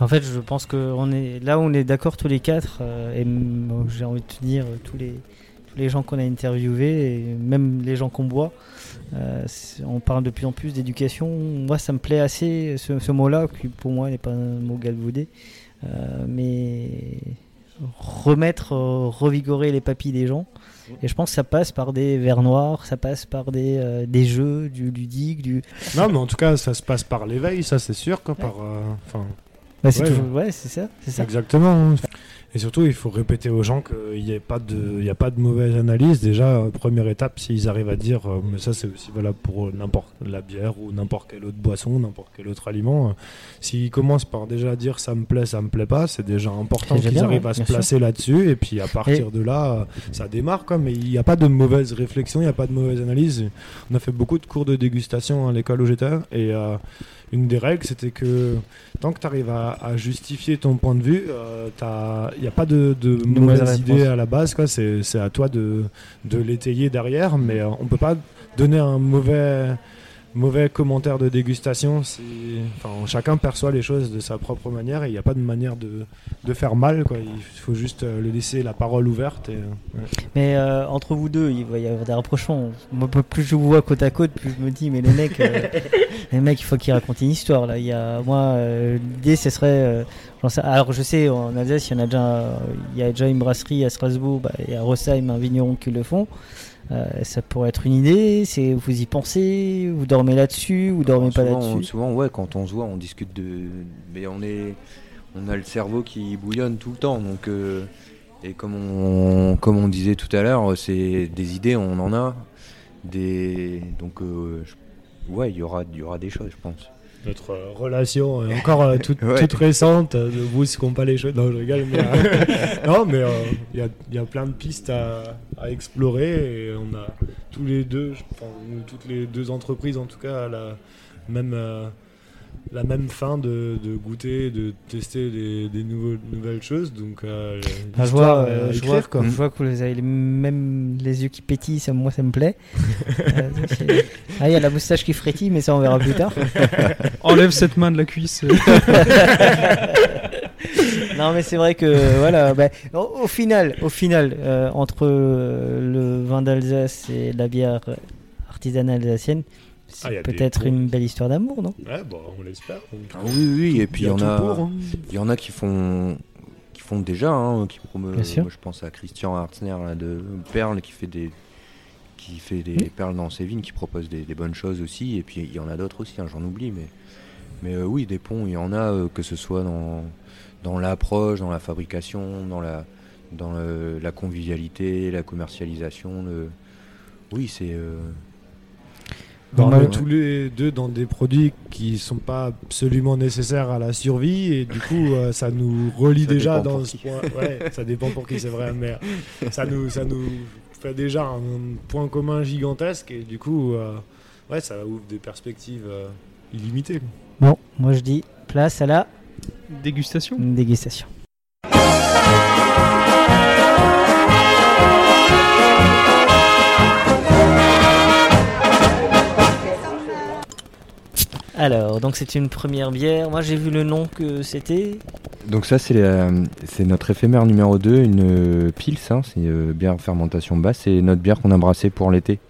En fait, je pense que on est là où on est d'accord tous les quatre, euh, et j'ai envie de te dire tous les tous les gens qu'on a interviewés, et même les gens qu'on boit, euh, on parle de plus en plus d'éducation. Moi, ça me plaît assez ce, ce mot-là, qui pour moi n'est pas un mot galvaudé, euh, mais remettre, euh, revigorer les papilles des gens. Et je pense que ça passe par des verres noirs, ça passe par des, euh, des jeux, du ludique, du. Non, mais en tout cas, ça se passe par l'éveil, ça c'est sûr. Quoi, par, euh, Bah, c'est Ouais. toujours- ouais, c'est ça, c'est ça. Exactement. Et surtout, il faut répéter aux gens qu'il n'y a, pas de- il y a pas de mauvaise analyse. Déjà, euh, première étape, s'ils arrivent à dire, euh, mais ça c'est aussi valable pour euh, n'importe la bière ou n'importe quelle autre boisson, n'importe quel autre aliment. euh, S'ils commencent par déjà dire ça me plaît, ça me plaît pas, c'est déjà important qu'ils arrivent ouais, à se placer là-dessus. Et puis à partir de là, ça démarre. Quoi, mais il n'y a pas de mauvaise réflexion, il n'y a pas de mauvaise analyse. On a fait beaucoup de cours de dégustation à l'école où j'étais. Et euh, une des règles, c'était que tant que tu arrives à, à justifier ton point de vue, euh, il n'y a pas de, de mauvaise mauvaises idées à la base. quoi. C'est à toi de, de l'étayer derrière, mais euh, on peut pas donner un mauvais, mauvais commentaire de dégustation. Enfin, chacun perçoit les choses de sa propre manière et il n'y a pas de manière de, de faire mal. Quoi. Il faut juste euh, le laisser la parole ouverte. Et, euh, ouais. Mais euh, entre vous deux, il va y avoir des rapprochements. Moi, plus je vous vois côte à côte, plus je me dis, mais les mecs, euh, les mecs, il faut qu'ils racontent une histoire. Là, il y a, moi, euh, l'idée, ce serait, euh, sais- alors je sais, en Alsace, il y en a déjà, il y a déjà une brasserie à Strasbourg, bah, et à Rossheim, un vigneron qui le font. Euh, ça pourrait être une idée. C'est, vous y pensez, vous dormez là-dessus, vous dormez pas souvent, là-dessus? souvent, ouais, quand on se voit, on discute de. Mais on est. On a le cerveau qui bouillonne tout le temps. Donc, euh, et comme on, comme on disait tout à l'heure, c'est des idées, on en a. Des, donc, euh, je- ouais, il y aura, il y aura des choses, je pense. Notre euh, relation est encore euh, toute, Ouais. toute récente. euh, Ne bousquons pas les choses. Non, je rigole. Mais, euh, non, mais euh, il y, a, il y a plein de pistes à, à explorer. Et on a tous les deux, je- enfin, toutes les deux entreprises en tout cas, la même, euh, la même fin de, de goûter, de tester des, des nouveaux- nouvelles choses. Donc, euh, Ah, je vois, euh, je, vois, quoi. je vois que vous avez les mêmes les yeux qui pétillent, ça, moi ça me plaît. Euh, ah, il y a la moustache qui frétille, mais ça on verra plus tard. Enlève cette main de la cuisse. non, mais c'est vrai que voilà, bah, au, au final, au final, euh, entre le vin d'Alsace et la bière artisanale alsacienne, c'est Ah, peut-être une belle histoire d'amour, non? Ouais, bon, on l'espère. Ah oui, oui, et puis il y, en a, pour, hein. il y en a qui font, qui font déjà, hein, qui promeuvent- Bien sûr. moi, je pense à Christian Hartner là, de Perle qui fait des qui fait des Oui. perles dans ses vignes, qui propose des, des bonnes choses aussi, et puis il y en a d'autres aussi, hein, j'en oublie, mais mais euh, oui, des ponts, il y en a, euh, que ce soit dans dans l'approche, dans la fabrication, dans la dans le- la convivialité, la commercialisation, le... oui, c'est euh, On Normal. est tous les deux dans des produits qui sont pas absolument nécessaires à la survie et du coup euh, ça nous relie Ça déjà dans ce qui. point. Ouais, ça dépend pour qui c'est vrai, mais ça nous ça nous fait déjà un point commun gigantesque et du coup euh, ouais ça ouvre des perspectives euh, illimitées. Bon, moi je dis place à la Dégustation. dégustation. Alors, donc c'est une première bière. Moi j'ai vu le nom que c'était. Donc ça c'est c'est notre éphémère numéro 2, une euh, Pils, hein, c'est une bière fermentation basse, c'est notre bière qu'on a brassée pour l'été.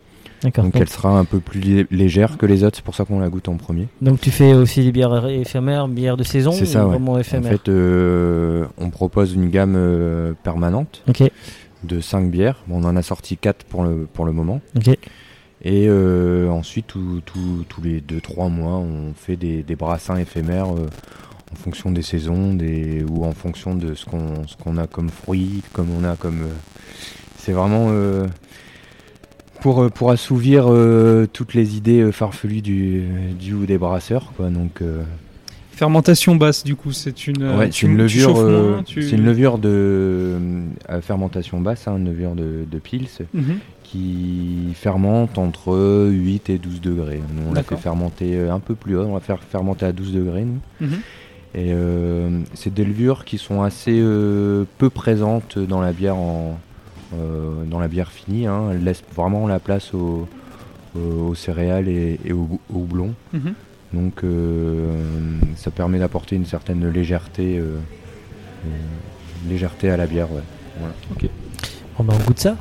D'accord. Donc Donc, elle sera un peu plus lé- légère que les autres, c'est pour ça qu'on la goûte en premier. donc tu fais aussi des bières éphémères, bières de saison C'est ou ça, ouais. vraiment En éphémères fait, euh, on propose une gamme euh, permanente Ok, de 5 bières. Bon, on en a sorti 4 pour le, pour le moment. ok. Et euh, ensuite, tous les 2-3 mois, on fait des, des brassins éphémères euh, en fonction des saisons ou en fonction de ce qu'on a comme fruits, comme on a comme... euh, c'est vraiment pour, pour assouvir toutes les idées farfelues du, du ou des brasseurs. Quoi. Donc, Fermentation basse, du coup, c'est une. euh, ouais, tu- c'est une tu levure, chauffes euh, moins, tu- c'est une levure de euh, fermentation basse, hein, une levure de, de pils Mhm. qui fermente entre 8 et 12 degrés. Nous, on la fait fermenter euh, un peu plus haut, on va faire fermenter à 12 degrés. Nous. Mhm. Et euh, c'est des levures qui sont assez euh, peu présentes dans la bière en, euh, dans la bière finie. hein. Elles laissent vraiment la place au- au- aux céréales et, et au, au houblon. Mhm. Donc euh, ça permet d'apporter une certaine légèreté, euh, euh, légèreté à la bière. Ouais. Voilà. Bon bah on goûte ça.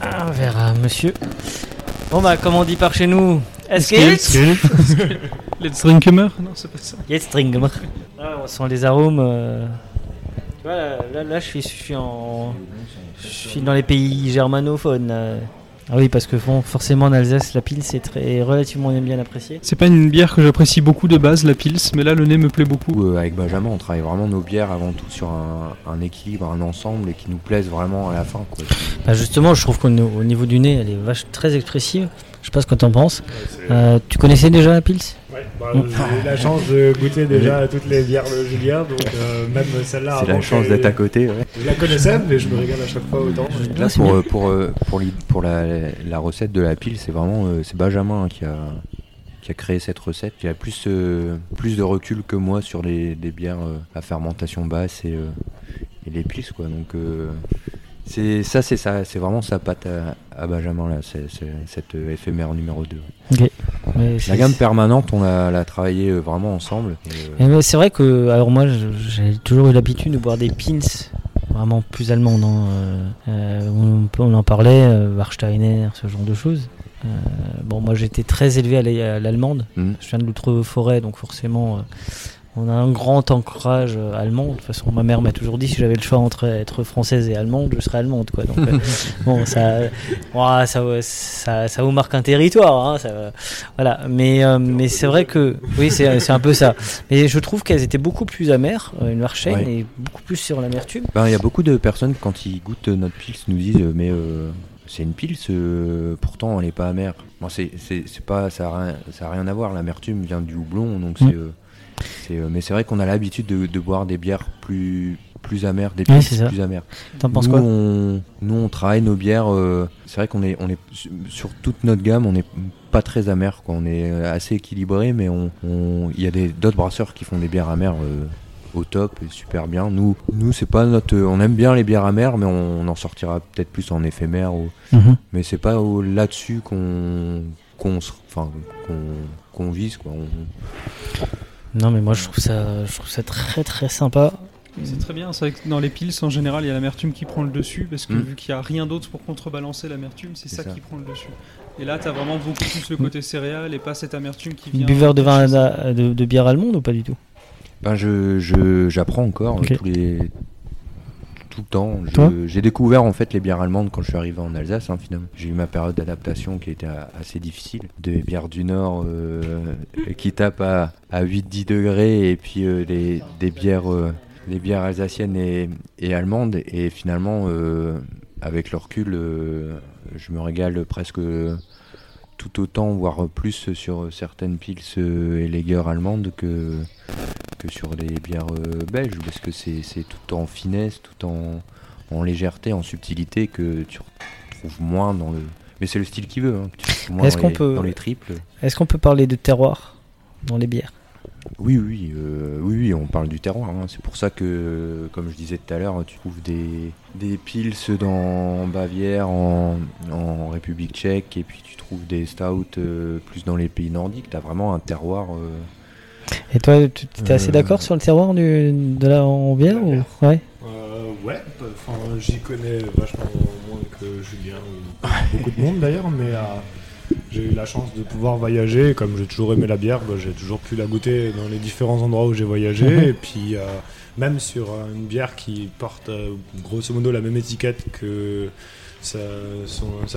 Un verre à monsieur. Bon bah comme on dit par chez nous, est-ce que Let's Drinkemer Non, c'est pas ça. Trinken wir. Ah, on sent les arômes. euh, Tu vois, là, là, là, je, suis, je, suis en, je suis dans les pays germanophones. là. Ah oui, parce que bon, forcément en Alsace, la pile c'est très relativement bien apprécié. C'est pas une bière que j'apprécie beaucoup de base, la Pils, mais là le nez me plaît beaucoup. Euh, avec Benjamin, on travaille vraiment nos bières avant tout sur un, un équilibre, un ensemble et qui nous plaise vraiment à la fin. Quoi. Bah, justement, je trouve qu'au au niveau du nez, elle est vache, très expressive. Je sais pas ce que t'en penses. Euh, tu connaissais déjà la pils? Ouais, bah, j'ai eu la chance de goûter déjà à toutes les bières de Julien, donc euh, même celle-là. C'est la chance d'être à côté. ouais. Je la connaissais, mais je me régale à chaque fois autant. Là, pour, pour, euh, pour, pour la, la recette de la pile, c'est vraiment c'est Benjamin qui, a, qui a créé cette recette, qui a plus, euh, plus de recul que moi sur les, les bières à fermentation basse et, euh, et les piles. Quoi. Donc, euh, c'est ça, c'est ça, c'est vraiment sa patte à, à Benjamin, là, c'est, c'est cette euh, éphémère numéro 2. Mais La gamme permanente, on l'a, l'a travaillé euh, vraiment ensemble. et, euh, Et ouais, c'est vrai que, alors moi, j'ai toujours eu l'habitude de boire des pins vraiment plus allemandes. hein, on, en parlait, Warsteiner, ce genre de choses. Euh, bon, moi j'étais très élevé à la- à l'allemande. Mhm. Je viens de l'outre-forêt, donc forcément, euh, on a un grand ancrage euh, allemand. De toute façon, ma mère m'a toujours dit si j'avais le choix entre être française et allemande, je serais allemande. Quoi. Donc, euh, bon, ça, ouah, ça, ça, ça vous marque un territoire. Hein, ça, voilà. Mais, euh, mais c'est vrai que, oui, c'est un peu ça. Mais je trouve qu'elles étaient beaucoup plus amères, une Warstein, Ouais. et beaucoup plus sur l'amertume. Ben, Il y a beaucoup de personnes, quand ils goûtent notre pils, nous disent Mais c'est une pils, euh, pourtant elle n'est pas amère. Bon, c'est, pas, ça n'a rien, à voir. L'amertume vient du houblon. Donc c'est, c'est, euh, mais c'est vrai qu'on a l'habitude de, de boire des bières plus, plus amères, des ça. plus amères. T'en penses nous, quoi on, nous, on travaille nos bières. euh, c'est vrai qu'on est, on est su- sur toute notre gamme, on n'est pas très amer. Quoi. On est assez équilibré, mais on, il y a des, d'autres brasseurs qui font des bières amères. euh, au top et super bien. Nous, nous c'est pas notre. On aime bien les bières amères, mais on, en sortira peut-être plus en éphémère. Ou, Mhm. mais c'est pas là-dessus qu'on qu'on enfin, qu'on qu'on vise. Quoi. On- Non, mais moi je trouve ça, je trouve ça très très sympa. C'est très bien, c'est vrai que dans les Pils, en général, il y a l'amertume qui prend le dessus, parce que Mm. vu qu'il n'y a rien d'autre pour contrebalancer l'amertume, c'est C'est ça, ça. qui prend le dessus. Et là, tu as vraiment beaucoup plus le côté céréal et pas cette amertume qui vient. Buveur de, vin, de, de bière allemande ou pas du tout? Ben je, je- j'apprends encore tous les tout le temps. J'ai découvert en fait les bières allemandes quand je suis arrivé en Alsace hein, finalement. J'ai eu ma période d'adaptation qui était assez difficile. Des bières du Nord euh, qui tapent à, à 8-10 degrés et puis euh, les, des bières euh, les bières alsaciennes et, et allemandes et finalement euh, avec le recul je me régale presque tout autant voire plus sur certaines pils euh, et lagers allemandes que que sur les bières euh, belges parce que c'est tout en finesse, tout en, en légèreté, en subtilité que tu retrouves moins dans le. Mais c'est le style qui veut, hein, que tu retrouves moins Est-ce dans, qu'on les, peut- dans les triples. Est-ce qu'on peut parler de terroir dans les bières? Oui, oui, euh, oui, oui, on parle du terroir. hein. C'est pour ça que, comme je disais tout à l'heure, tu trouves des, des pils dans Bavière, en, en République tchèque, et puis tu trouves des stouts euh, plus dans les pays nordiques. Tu as vraiment un terroir. euh, Et toi, tu es assez Euh, d'accord sur le terroir du, de la en bière ou... Ouais. Euh, ouais, enfin, j'y connais vachement moins que Julien ou beaucoup de monde d'ailleurs, mais euh, j'ai eu la chance de pouvoir voyager. Comme j'ai toujours aimé la bière, bah, j'ai toujours pu la goûter dans les différents endroits où j'ai voyagé. Et puis, euh, même sur euh, une bière qui porte euh, grosso modo la même étiquette que sa,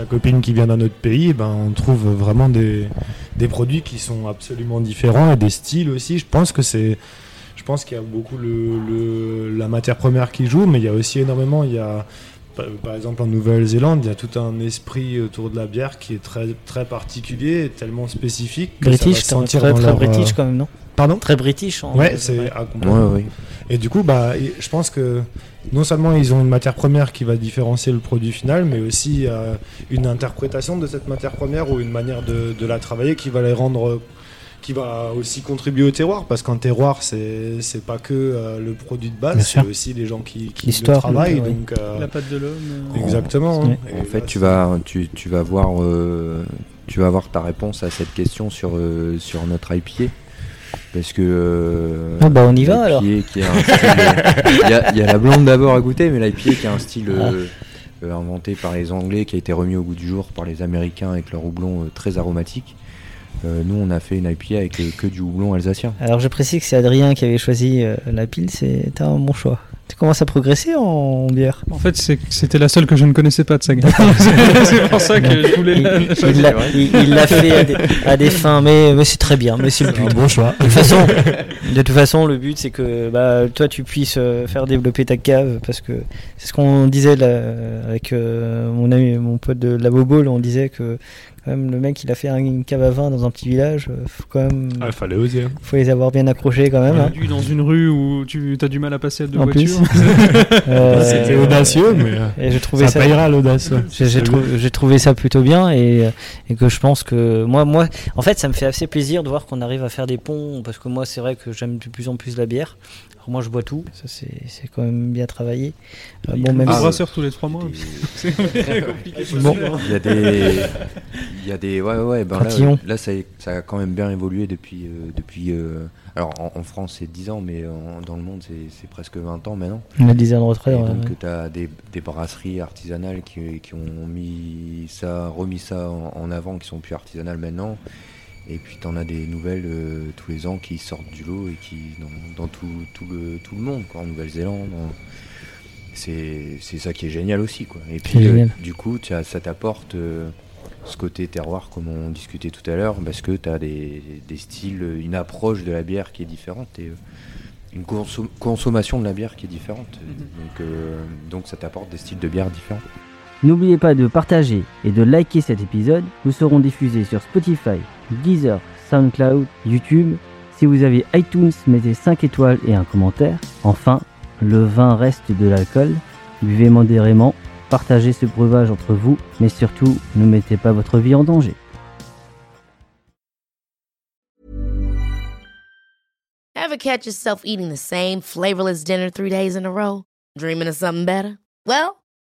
copine qui vient d'un autre pays, ben, on trouve vraiment des, des produits qui sont absolument différents et des styles aussi. Je pense que c'est. Je pense qu'il y a beaucoup le, le- la matière première qui joue, mais il y a aussi énormément. Il y a, par, exemple, en Nouvelle-Zélande, il y a tout un esprit autour de la bière qui est très, très particulier et tellement spécifique. que ça va British, sentir très, très leur, british euh, quand même, non? Pardon? Très british. En... Ouais, c'est à comprendre. Ouais, ouais. Et du coup, bah, je pense que non seulement ils ont une matière première qui va différencier le produit final, mais aussi euh, une interprétation de cette matière première ou une manière de, de la travailler qui va les rendre, qui va aussi contribuer au terroir, parce qu'un terroir, c'est c'est pas que euh, le produit de base, c'est aussi les gens qui, qui le travaillent. le-. Donc, euh, La patte de l'homme. euh, exactement. Et En fait, là, tu vas, tu, tu vas voir, euh, tu vas voir ta réponse à cette question sur euh, sur notre IPA, parce que. euh, Ah bah, on y va, alors. qui a un style, euh, Il y, a- il y a la blonde d'abord à goûter, mais l'IPA qui a un style euh, euh, inventé par les Anglais, qui a été remis au goût du jour par les Américains avec leur houblon euh, très aromatique. Euh, nous, on a fait une IPA avec euh, que du houblon alsacien. Alors je précise que c'est Adrien qui avait choisi euh, la pile, c'est un bon choix. Tu commences à progresser en bière? En fait, c'était la seule que je ne connaissais pas de sa gamme. c'est pour ça que je voulais Il la, il choisir. l'a il- il l'a fait à des, à des fins, mais, mais c'est très bien, mais c'est le but. bon choix. De toute façon, de toute façon, le but c'est que bah, toi tu puisses euh, faire développer ta cave parce que c'est ce qu'on disait là, avec euh, mon ami, mon pote de la Bobo, là, on disait que même le mec il a fait un- une cave à vin dans un petit village, euh, faut quand même, Ah, il fallait oser. hein. faut les avoir bien accrochés quand même. hein. Perdu dans une rue où tu as du mal à passer à deux En voitures. Euh, C'était audacieux, mais euh, Et j'ai trouvé ça ça, payera l'audace. j'ai j'ai trou- j'ai trouvé ça plutôt bien et, et que je pense que moi, moi, en fait, ça me fait assez plaisir de voir qu'on arrive à faire des ponts parce que moi, c'est vrai que j'aime de plus en plus la bière. Alors moi, je bois tout, ça c'est c'est quand même bien travaillé. Euh, bon, même Ah, si- brasseur tous les trois mois. Des- C'est compliqué. Bon. Il y a des, il y a des, ouais, ouais, ben là, ça, ça a quand même bien évolué depuis, euh, depuis. euh, alors en, en France c'est 10 ans, mais en- dans le monde c'est presque 20 ans maintenant. on a 10 ans de retrait. Ouais, donc ouais. tu as des, des brasseries artisanales qui, qui ont mis ça, remis ça en, en avant, qui sont plus artisanales maintenant. Et puis tu en as des nouvelles euh, tous les ans qui sortent du lot et qui dans, dans tout, tout le, tout le monde, quoi, en Nouvelle-Zélande. en- C'est c'est ça qui est génial aussi. Quoi. Et puis euh, du coup as- ça t'apporte euh, ce côté terroir comme on discutait tout à l'heure, parce que tu as des, des styles, une approche de la bière qui est différente. Et, euh, une consom- consommation de la bière qui est différente. Donc, euh, donc ça t'apporte des styles de bière différents. N'oubliez pas de partager et de liker cet épisode. Nous serons diffusés sur Spotify, Deezer, SoundCloud, YouTube. Si vous avez iTunes, mettez 5 étoiles et un commentaire. Enfin, le vin reste de l'alcool. Buvez modérément, partagez ce breuvage entre vous, mais surtout, ne mettez pas votre vie en danger. Ever catch yourself eating the same flavorless dinner three days in a row? Dreaming of something better? Well,